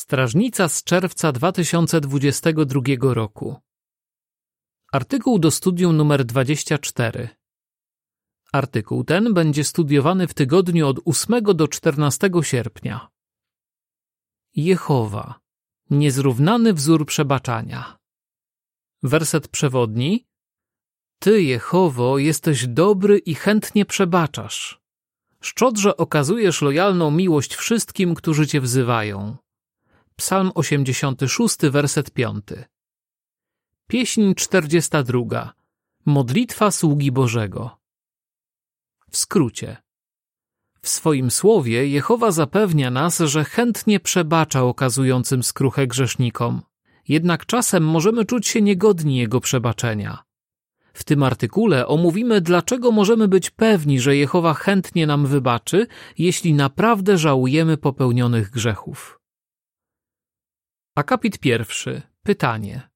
Strażnica z czerwca 2022 roku. Artykuł do studium numer 24. Artykuł ten będzie studiowany w tygodniu od 8 do 14 sierpnia. Jehowa. Niezrównany wzór przebaczania. Werset przewodni. Ty, Jehowo, jesteś dobry i chętnie przebaczasz. Szczodrze okazujesz lojalną miłość wszystkim, którzy cię wzywają. Psalm 86, werset 5. Pieśń 42. Modlitwa sługi Bożego. W skrócie. W swoim słowie Jehowa zapewnia nas, że chętnie przebacza okazującym skruchę grzesznikom. Jednak czasem możemy czuć się niegodni Jego przebaczenia. W tym artykule omówimy, dlaczego możemy być pewni, że Jehowa chętnie nam wybaczy, jeśli naprawdę żałujemy popełnionych grzechów. Akapit pierwszy. Pytanie.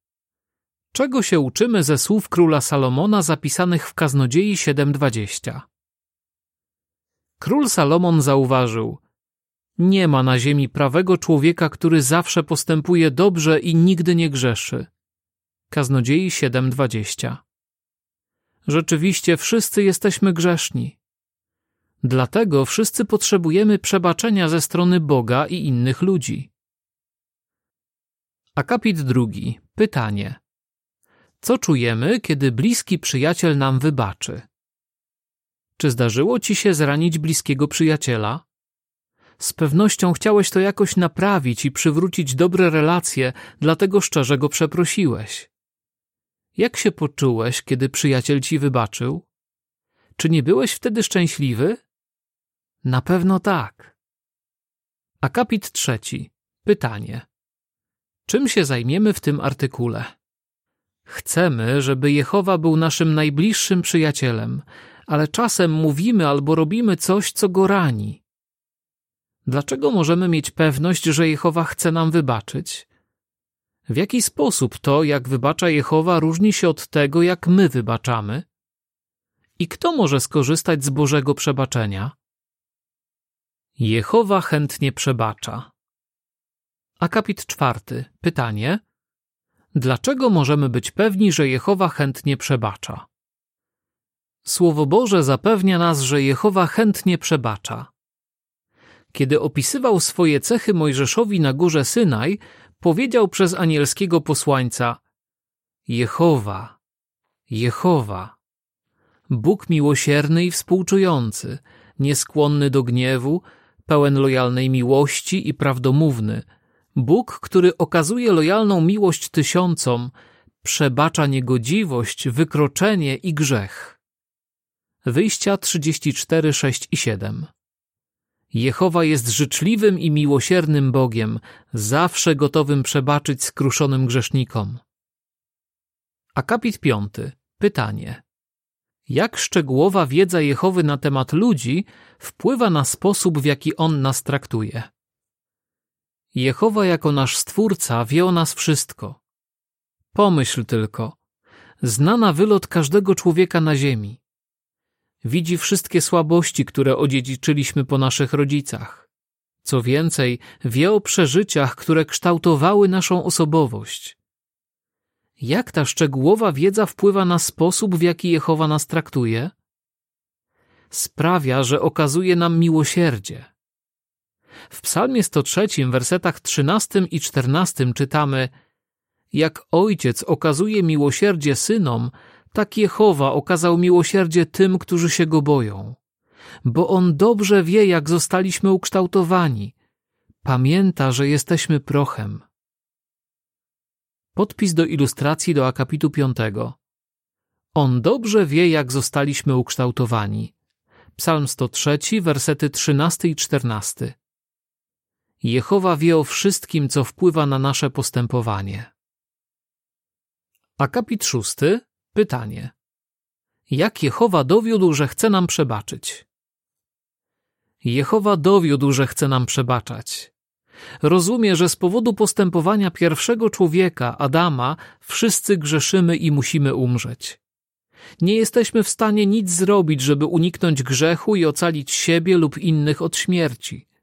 Czego się uczymy ze słów króla Salomona zapisanych w Kaznodziei 7.20? Król Salomon zauważył, nie ma na ziemi prawego człowieka, który zawsze postępuje dobrze i nigdy nie grzeszy. Kaznodziei 7.20 Rzeczywiście wszyscy jesteśmy grzeszni. Dlatego wszyscy potrzebujemy przebaczenia ze strony Boga i innych ludzi. Akapit drugi. Pytanie. Co czujemy, kiedy bliski przyjaciel nam wybaczy? Czy zdarzyło ci się zranić bliskiego przyjaciela? Z pewnością chciałeś to jakoś naprawić i przywrócić dobre relacje, dlatego szczerze go przeprosiłeś. Jak się poczułeś, kiedy przyjaciel ci wybaczył? Czy nie byłeś wtedy szczęśliwy? Na pewno tak. Akapit trzeci. Pytanie. Czym się zajmiemy w tym artykule? Chcemy, żeby Jehowa był naszym najbliższym przyjacielem, ale czasem mówimy albo robimy coś, co go rani. Dlaczego możemy mieć pewność, że Jehowa chce nam wybaczyć? W jaki sposób to, jak wybacza Jehowa, różni się od tego, jak my wybaczamy? I kto może skorzystać z Bożego przebaczenia? Jehowa chętnie przebacza. Akapit czwarty. Pytanie. Dlaczego możemy być pewni, że Jehowa chętnie przebacza? Słowo Boże zapewnia nas, że Jehowa chętnie przebacza. Kiedy opisywał swoje cechy Mojżeszowi na górze Synaj, powiedział przez anielskiego posłańca Jehowa, Jehowa, Bóg miłosierny i współczujący, nieskłonny do gniewu, pełen lojalnej miłości i prawdomówny – Bóg, który okazuje lojalną miłość tysiącom, przebacza niegodziwość, wykroczenie i grzech. Wyjścia 34, 6 i 7 Jehowa jest życzliwym i miłosiernym Bogiem, zawsze gotowym przebaczyć skruszonym grzesznikom. Akapit 5. Pytanie. Jak szczegółowa wiedza Jehowy na temat ludzi wpływa na sposób, w jaki On nas traktuje? Jehowa jako nasz Stwórca wie o nas wszystko. Pomyśl tylko, zna na wylot każdego człowieka na ziemi. Widzi wszystkie słabości, które odziedziczyliśmy po naszych rodzicach. Co więcej, wie o przeżyciach, które kształtowały naszą osobowość. Jak ta szczegółowa wiedza wpływa na sposób, w jaki Jehowa nas traktuje? Sprawia, że okazuje nam miłosierdzie w psalmie 103, wersetach 13 i 14 czytamy Jak ojciec okazuje miłosierdzie synom, tak Jehowa okazał miłosierdzie tym, którzy się go boją. Bo on dobrze wie, jak zostaliśmy ukształtowani. Pamięta, że jesteśmy prochem. Podpis do ilustracji do akapitu 5. On dobrze wie, jak zostaliśmy ukształtowani. Psalm 103, wersety 13 i 14. Jehowa wie o wszystkim, co wpływa na nasze postępowanie. Akapit szósty. Pytanie. Jak Jehowa dowiódł, że chce nam przebaczyć? Jehowa dowiódł, że chce nam przebaczać. Rozumie, że z powodu postępowania pierwszego człowieka, Adama, wszyscy grzeszymy i musimy umrzeć. Nie jesteśmy w stanie nic zrobić, żeby uniknąć grzechu i ocalić siebie lub innych od śmierci.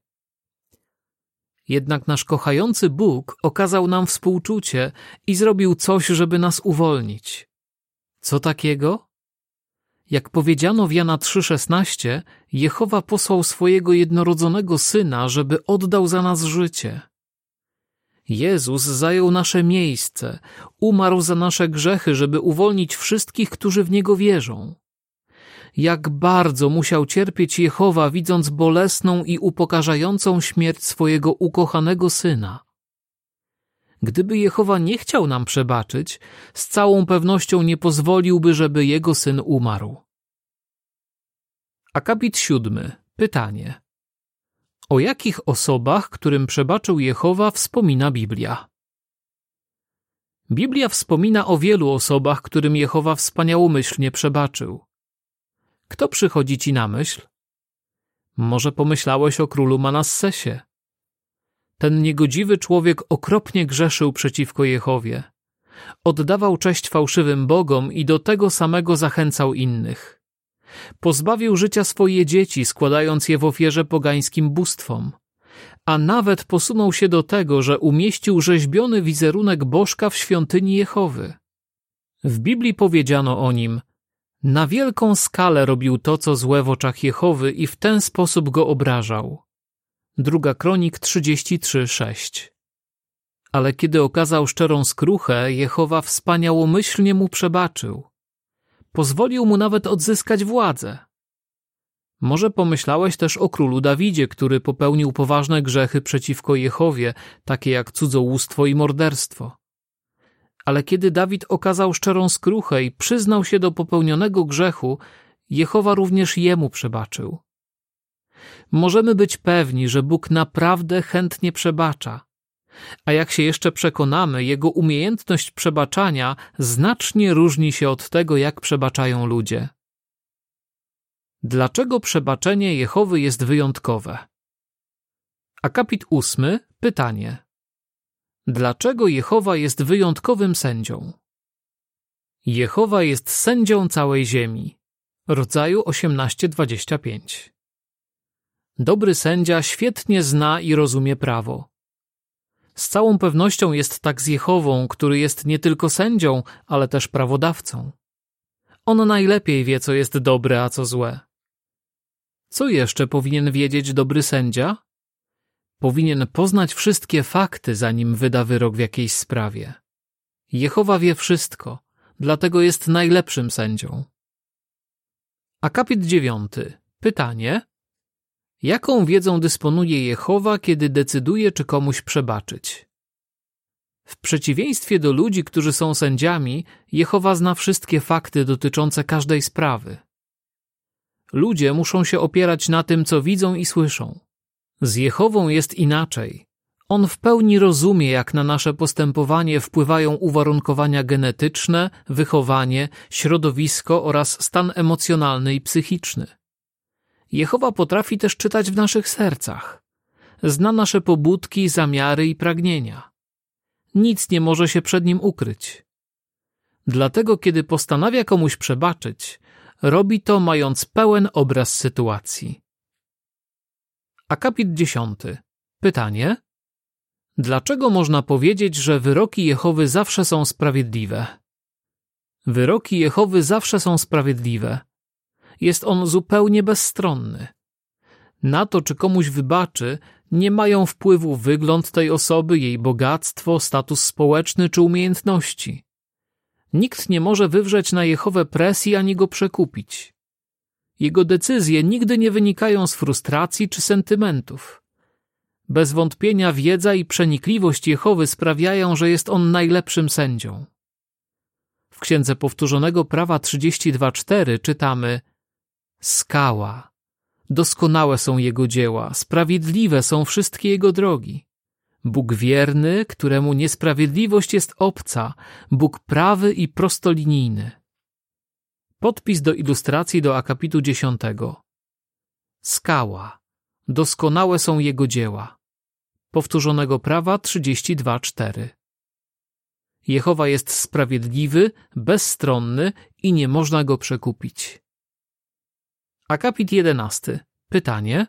Jednak nasz kochający Bóg okazał nam współczucie i zrobił coś, żeby nas uwolnić. Co takiego? Jak powiedziano w Jana 3,16, Jehowa posłał swojego jednorodzonego syna, żeby oddał za nas życie. Jezus zajął nasze miejsce, umarł za nasze grzechy, żeby uwolnić wszystkich, którzy w Niego wierzą. Jak bardzo musiał cierpieć Jehowa, widząc bolesną i upokarzającą śmierć swojego ukochanego syna. Gdyby Jehowa nie chciał nam przebaczyć, z całą pewnością nie pozwoliłby, żeby jego syn umarł. Akapit siódmy. Pytanie. O jakich osobach, którym przebaczył Jehowa, wspomina Biblia? Biblia wspomina o wielu osobach, którym Jehowa wspaniałomyślnie przebaczył. Kto przychodzi ci na myśl? Może pomyślałeś o królu Manassesie. Ten niegodziwy człowiek okropnie grzeszył przeciwko Jehowie. Oddawał cześć fałszywym bogom i do tego samego zachęcał innych. Pozbawił życia swoje dzieci, składając je w ofierze pogańskim bóstwom. A nawet posunął się do tego, że umieścił rzeźbiony wizerunek bożka w świątyni Jehowy. W Biblii powiedziano o nim, na wielką skalę robił to, co złe w oczach Jehowy i w ten sposób go obrażał. Druga Kronik 33:6. Ale kiedy okazał szczerą skruchę, Jehowa wspaniałomyślnie mu przebaczył. Pozwolił mu nawet odzyskać władzę. Może pomyślałeś też o królu Dawidzie, który popełnił poważne grzechy przeciwko Jehowie, takie jak cudzołóstwo i morderstwo. Ale kiedy Dawid okazał szczerą skruchę i przyznał się do popełnionego grzechu, Jehowa również jemu przebaczył. Możemy być pewni, że Bóg naprawdę chętnie przebacza. A jak się jeszcze przekonamy, jego umiejętność przebaczania znacznie różni się od tego, jak przebaczają ludzie. Dlaczego przebaczenie Jehowy jest wyjątkowe? Akapit ósmy, pytanie. Dlaczego Jehowa jest wyjątkowym sędzią? Jehowa jest sędzią całej ziemi. Rodzaju 18:25. Dobry sędzia świetnie zna i rozumie prawo. Z całą pewnością jest tak z Jehową, który jest nie tylko sędzią, ale też prawodawcą. On najlepiej wie, co jest dobre, a co złe. Co jeszcze powinien wiedzieć dobry sędzia? Powinien poznać wszystkie fakty, zanim wyda wyrok w jakiejś sprawie. Jehowa wie wszystko, dlatego jest najlepszym sędzią. Akapit dziewiąty. Pytanie. Jaką wiedzą dysponuje Jehowa, kiedy decyduje, czy komuś przebaczyć? W przeciwieństwie do ludzi, którzy są sędziami, Jehowa zna wszystkie fakty dotyczące każdej sprawy. Ludzie muszą się opierać na tym, co widzą i słyszą. Z Jehową jest inaczej. On w pełni rozumie, jak na nasze postępowanie wpływają uwarunkowania genetyczne, wychowanie, środowisko oraz stan emocjonalny i psychiczny. Jehowa potrafi też czytać w naszych sercach. Zna nasze pobudki, zamiary i pragnienia. Nic nie może się przed nim ukryć. Dlatego, kiedy postanawia komuś przebaczyć, robi to mając pełen obraz sytuacji. Akapit dziesiąty. Pytanie. Dlaczego można powiedzieć, że wyroki Jehowy zawsze są sprawiedliwe? Wyroki Jehowy zawsze są sprawiedliwe. Jest on zupełnie bezstronny. Na to, czy komuś wybaczy, nie mają wpływu wygląd tej osoby, jej bogactwo, status społeczny czy umiejętności. Nikt nie może wywrzeć na Jehowę presji ani go przekupić. Jego decyzje nigdy nie wynikają z frustracji czy sentymentów. Bez wątpienia wiedza i przenikliwość Jehowy sprawiają, że jest on najlepszym sędzią. W Księdze Powtórzonego Prawa 32.4 czytamy Skała. Doskonałe są Jego dzieła, sprawiedliwe są wszystkie Jego drogi. Bóg wierny, któremu niesprawiedliwość jest obca, Bóg prawy i prostolinijny. Podpis do ilustracji do akapitu dziesiątego. Skała. Doskonałe są jego dzieła. Powtórzonego prawa 32.4. Jehowa jest sprawiedliwy, bezstronny i nie można go przekupić. Akapit jedenasty. Pytanie.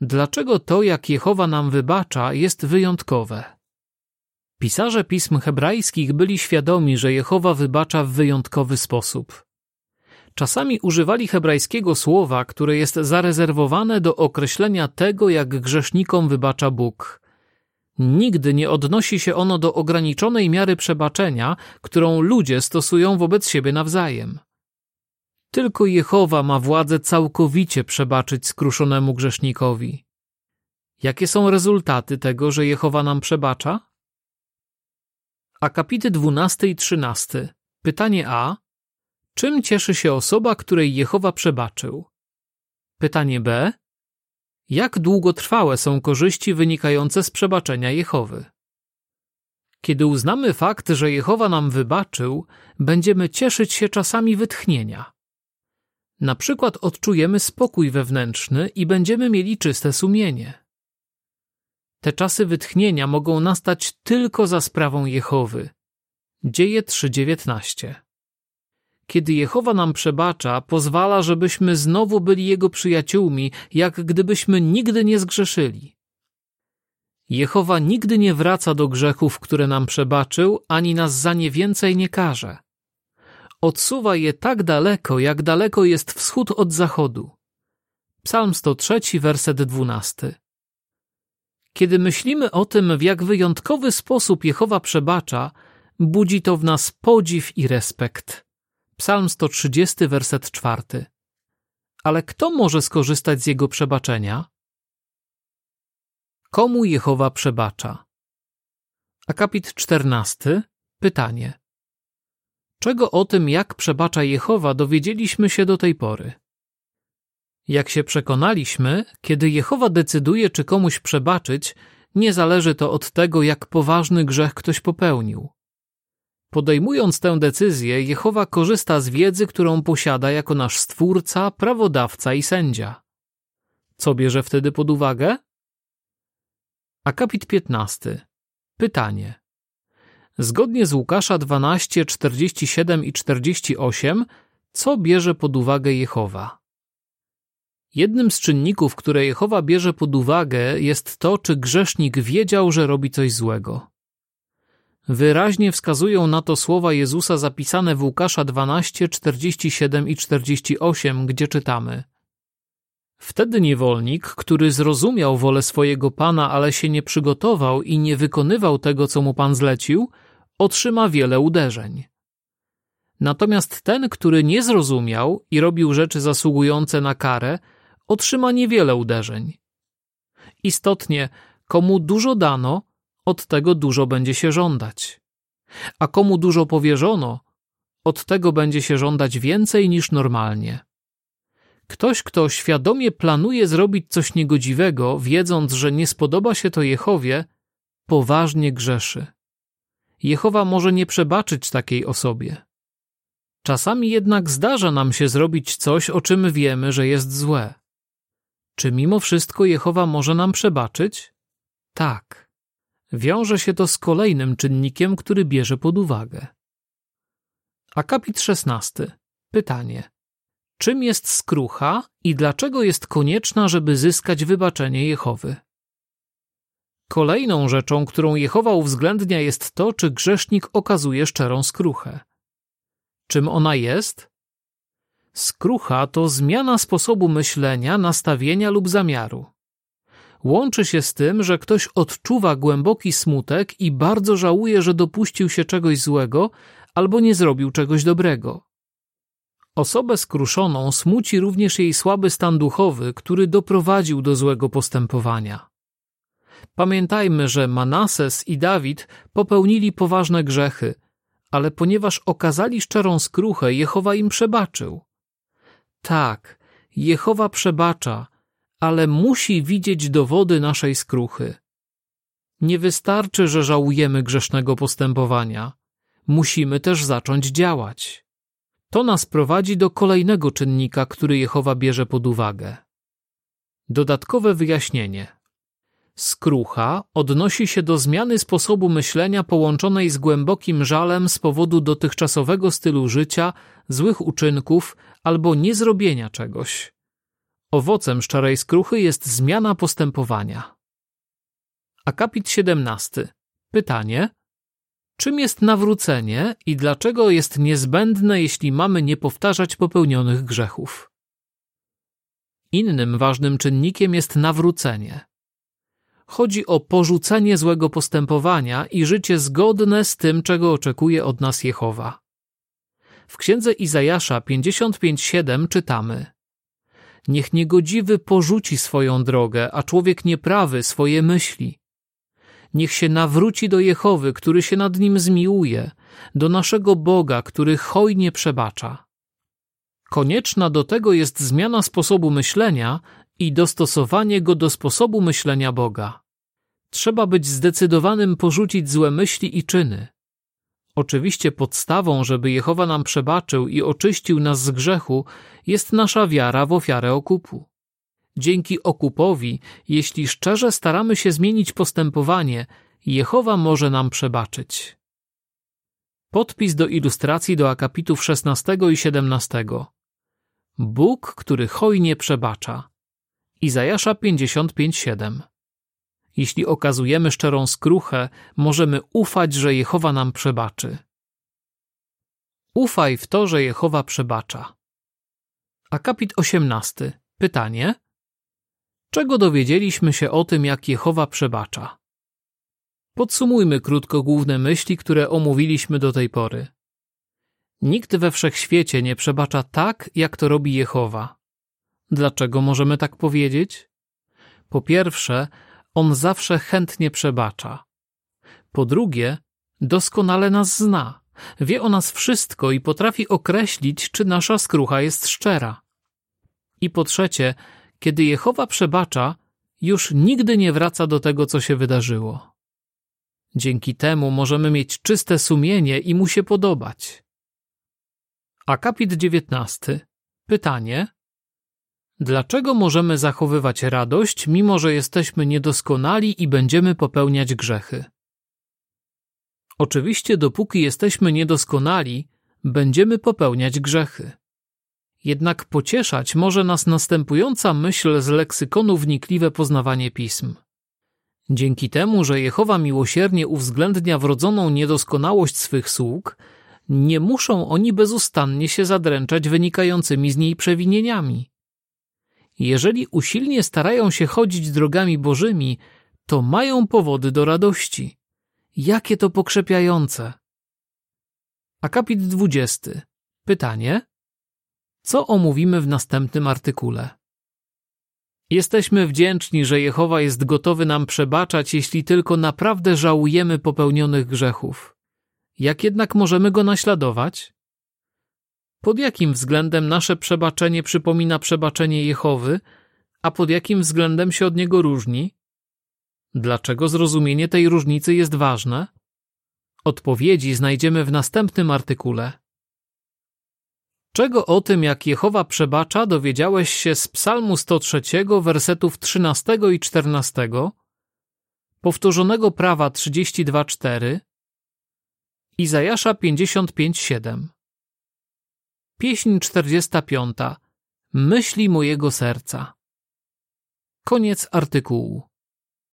Dlaczego to, jak Jehowa nam wybacza, jest wyjątkowe? Pisarze pism hebrajskich byli świadomi, że Jehowa wybacza w wyjątkowy sposób. Czasami używali hebrajskiego słowa, które jest zarezerwowane do określenia tego, jak grzesznikom wybacza Bóg. Nigdy nie odnosi się ono do ograniczonej miary przebaczenia, którą ludzie stosują wobec siebie nawzajem. Tylko Jehowa ma władzę całkowicie przebaczyć skruszonemu grzesznikowi. Jakie są rezultaty tego, że Jehowa nam przebacza? Akapity 12 i 13. Pytanie A. Czym cieszy się osoba, której Jehowa przebaczył? Pytanie B. Jak długotrwałe są korzyści wynikające z przebaczenia Jehowy? Kiedy uznamy fakt, że Jehowa nam wybaczył, będziemy cieszyć się czasami wytchnienia. Na przykład odczujemy spokój wewnętrzny i będziemy mieli czyste sumienie. Te czasy wytchnienia mogą nastać tylko za sprawą Jehowy. Dzieje 3:19. Kiedy Jehowa nam przebacza, pozwala, żebyśmy znowu byli Jego przyjaciółmi, jak gdybyśmy nigdy nie zgrzeszyli. Jehowa nigdy nie wraca do grzechów, które nam przebaczył, ani nas za nie więcej nie karze. Odsuwa je tak daleko, jak daleko jest wschód od zachodu. Psalm 103, werset 12. Kiedy myślimy o tym, w jak wyjątkowy sposób Jehowa przebacza, budzi to w nas podziw i respekt. Psalm 130, werset 4. Ale kto może skorzystać z jego przebaczenia? Komu Jehowa przebacza? Akapit 14. Pytanie. Czego o tym, jak przebacza Jehowa, dowiedzieliśmy się do tej pory? Jak się przekonaliśmy, kiedy Jehowa decyduje, czy komuś przebaczyć, nie zależy to od tego, jak poważny grzech ktoś popełnił. Podejmując tę decyzję, Jehowa korzysta z wiedzy, którą posiada jako nasz stwórca, prawodawca i sędzia. Co bierze wtedy pod uwagę? Akapit 15. Pytanie. Zgodnie z Łukasza 12, 47 i 48, co bierze pod uwagę Jehowa? Jednym z czynników, które Jehowa bierze pod uwagę, jest to, czy grzesznik wiedział, że robi coś złego. Wyraźnie wskazują na to słowa Jezusa zapisane w Łukasza 12, 47 i 48, gdzie czytamy: Wtedy niewolnik, który zrozumiał wolę swojego pana, ale się nie przygotował i nie wykonywał tego, co mu pan zlecił, otrzyma wiele uderzeń. Natomiast ten, który nie zrozumiał i robił rzeczy zasługujące na karę, otrzyma niewiele uderzeń. Istotnie, komu dużo dano, od tego dużo będzie się żądać. A komu dużo powierzono, od tego będzie się żądać więcej niż normalnie. Ktoś, kto świadomie planuje zrobić coś niegodziwego, wiedząc, że nie spodoba się to Jehowie, poważnie grzeszy. Jehowa może nie przebaczyć takiej osobie. Czasami jednak zdarza nam się zrobić coś, o czym wiemy, że jest złe. Czy mimo wszystko Jehowa może nam przebaczyć? Tak. Wiąże się to z kolejnym czynnikiem, który bierze pod uwagę. Akapit 16. Pytanie. Czym jest skrucha i dlaczego jest konieczna, żeby zyskać wybaczenie Jehowy? Kolejną rzeczą, którą Jehowa uwzględnia jest to, czy grzesznik okazuje szczerą skruchę. Czym ona jest? Skrucha to zmiana sposobu myślenia, nastawienia lub zamiaru. Łączy się z tym, że ktoś odczuwa głęboki smutek i bardzo żałuje, że dopuścił się czegoś złego albo nie zrobił czegoś dobrego. Osobę skruszoną smuci również jej słaby stan duchowy, który doprowadził do złego postępowania. Pamiętajmy, że Manases i Dawid popełnili poważne grzechy, ale ponieważ okazali szczerą skruchę, Jehowa im przebaczył. Tak, Jehowa przebacza, ale musi widzieć dowody naszej skruchy. Nie wystarczy, że żałujemy grzesznego postępowania. Musimy też zacząć działać. To nas prowadzi do kolejnego czynnika, który Jehowa bierze pod uwagę. Dodatkowe wyjaśnienie. Skrucha odnosi się do zmiany sposobu myślenia połączonej z głębokim żalem z powodu dotychczasowego stylu życia, złych uczynków albo niezrobienia czegoś. Owocem szczerej skruchy jest zmiana postępowania. Akapit 17. Pytanie: Czym jest nawrócenie i dlaczego jest niezbędne, jeśli mamy nie powtarzać popełnionych grzechów? Innym ważnym czynnikiem jest nawrócenie. Chodzi o porzucenie złego postępowania i życie zgodne z tym, czego oczekuje od nas Jehowa. W księdze Izajasza 55:7 czytamy: Niech niegodziwy porzuci swoją drogę, a człowiek nieprawy swoje myśli. Niech się nawróci do Jehowy, który się nad nim zmiłuje, do naszego Boga, który hojnie przebacza. Konieczna do tego jest zmiana sposobu myślenia i dostosowanie go do sposobu myślenia Boga. Trzeba być zdecydowanym porzucić złe myśli i czyny. Oczywiście podstawą, żeby Jehowa nam przebaczył i oczyścił nas z grzechu, jest nasza wiara w ofiarę okupu. Dzięki okupowi, jeśli szczerze staramy się zmienić postępowanie, Jehowa może nam przebaczyć. Podpis do ilustracji do akapitów 16 i 17. Bóg, który hojnie przebacza. Izajasza 55:7. Jeśli okazujemy szczerą skruchę, możemy ufać, że Jehowa nam przebaczy. Ufaj w to, że Jehowa przebacza. Akapit 18. Pytanie: Czego dowiedzieliśmy się o tym, jak Jehowa przebacza? Podsumujmy krótko główne myśli, które omówiliśmy do tej pory. Nikt we wszechświecie nie przebacza tak, jak to robi Jehowa. Dlaczego możemy tak powiedzieć? Po pierwsze, on zawsze chętnie przebacza. Po drugie, doskonale nas zna, wie o nas wszystko i potrafi określić, czy nasza skrucha jest szczera. I po trzecie, kiedy Jehowa przebacza, już nigdy nie wraca do tego, co się wydarzyło. Dzięki temu możemy mieć czyste sumienie i mu się podobać. Akapit 19. Pytanie: Dlaczego możemy zachowywać radość, mimo że jesteśmy niedoskonali i będziemy popełniać grzechy? Oczywiście, dopóki jesteśmy niedoskonali, będziemy popełniać grzechy. Jednak pocieszać może nas następująca myśl z leksykonu wnikliwe poznawanie pism. Dzięki temu, że Jehowa miłosiernie uwzględnia wrodzoną niedoskonałość swych sług, nie muszą oni bezustannie się zadręczać wynikającymi z niej przewinieniami. Jeżeli usilnie starają się chodzić drogami bożymi, to mają powody do radości. Jakie to pokrzepiające! Akapit 20. Pytanie: Co omówimy w następnym artykule? Jesteśmy wdzięczni, że Jehowa jest gotowy nam przebaczać, jeśli tylko naprawdę żałujemy popełnionych grzechów. Jak jednak możemy go naśladować? Pod jakim względem nasze przebaczenie przypomina przebaczenie Jehowy, a pod jakim względem się od niego różni? Dlaczego zrozumienie tej różnicy jest ważne? Odpowiedzi znajdziemy w następnym artykule. Czego o tym, jak Jehowa przebacza, dowiedziałeś się z Psalmu 103, wersetów 13 i 14, powtórzonego prawa 32:4, Izajasza 55:7. Pieśń 45. Myśli mojego serca. Koniec artykułu.